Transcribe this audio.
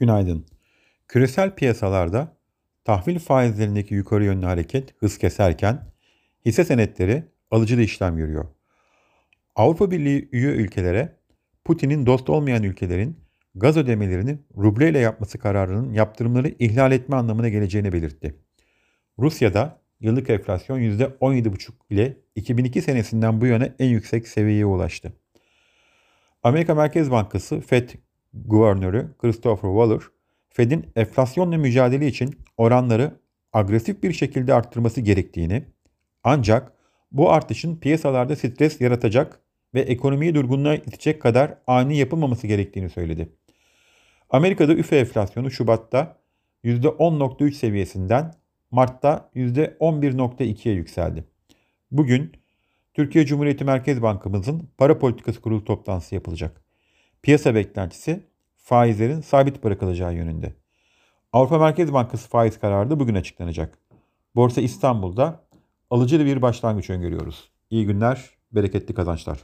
Günaydın. Küresel piyasalarda tahvil faizlerindeki yukarı yönlü hareket hız keserken hisse senetleri alıcıda işlem görüyor. Avrupa Birliği üye ülkelere Putin'in dost olmayan ülkelerin gaz ödemelerini rubleyle yapması kararının yaptırımları ihlal etme anlamına geleceğini belirtti. Rusya'da yıllık enflasyon %17,5 ile 2002 senesinden bu yana en yüksek seviyeye ulaştı. Amerika Merkez Bankası Fed Guvernörü Christopher Waller, Fed'in enflasyonla mücadele için oranları agresif bir şekilde arttırması gerektiğini, ancak bu artışın piyasalarda stres yaratacak ve ekonomiyi durgunluğa itecek kadar ani yapılmaması gerektiğini söyledi. Amerika'da üfe enflasyonu Şubat'ta %10.3 seviyesinden Mart'ta %11.2'ye yükseldi. Bugün Türkiye Cumhuriyeti Merkez Bankamızın para politikası kurulu toplantısı yapılacak. Piyasa beklentisi faizlerin sabit bırakılacağı yönünde. Avrupa Merkez Bankası faiz kararı da bugün açıklanacak. Borsa İstanbul'da alıcılı bir başlangıç öngörüyoruz. İyi günler, bereketli kazançlar.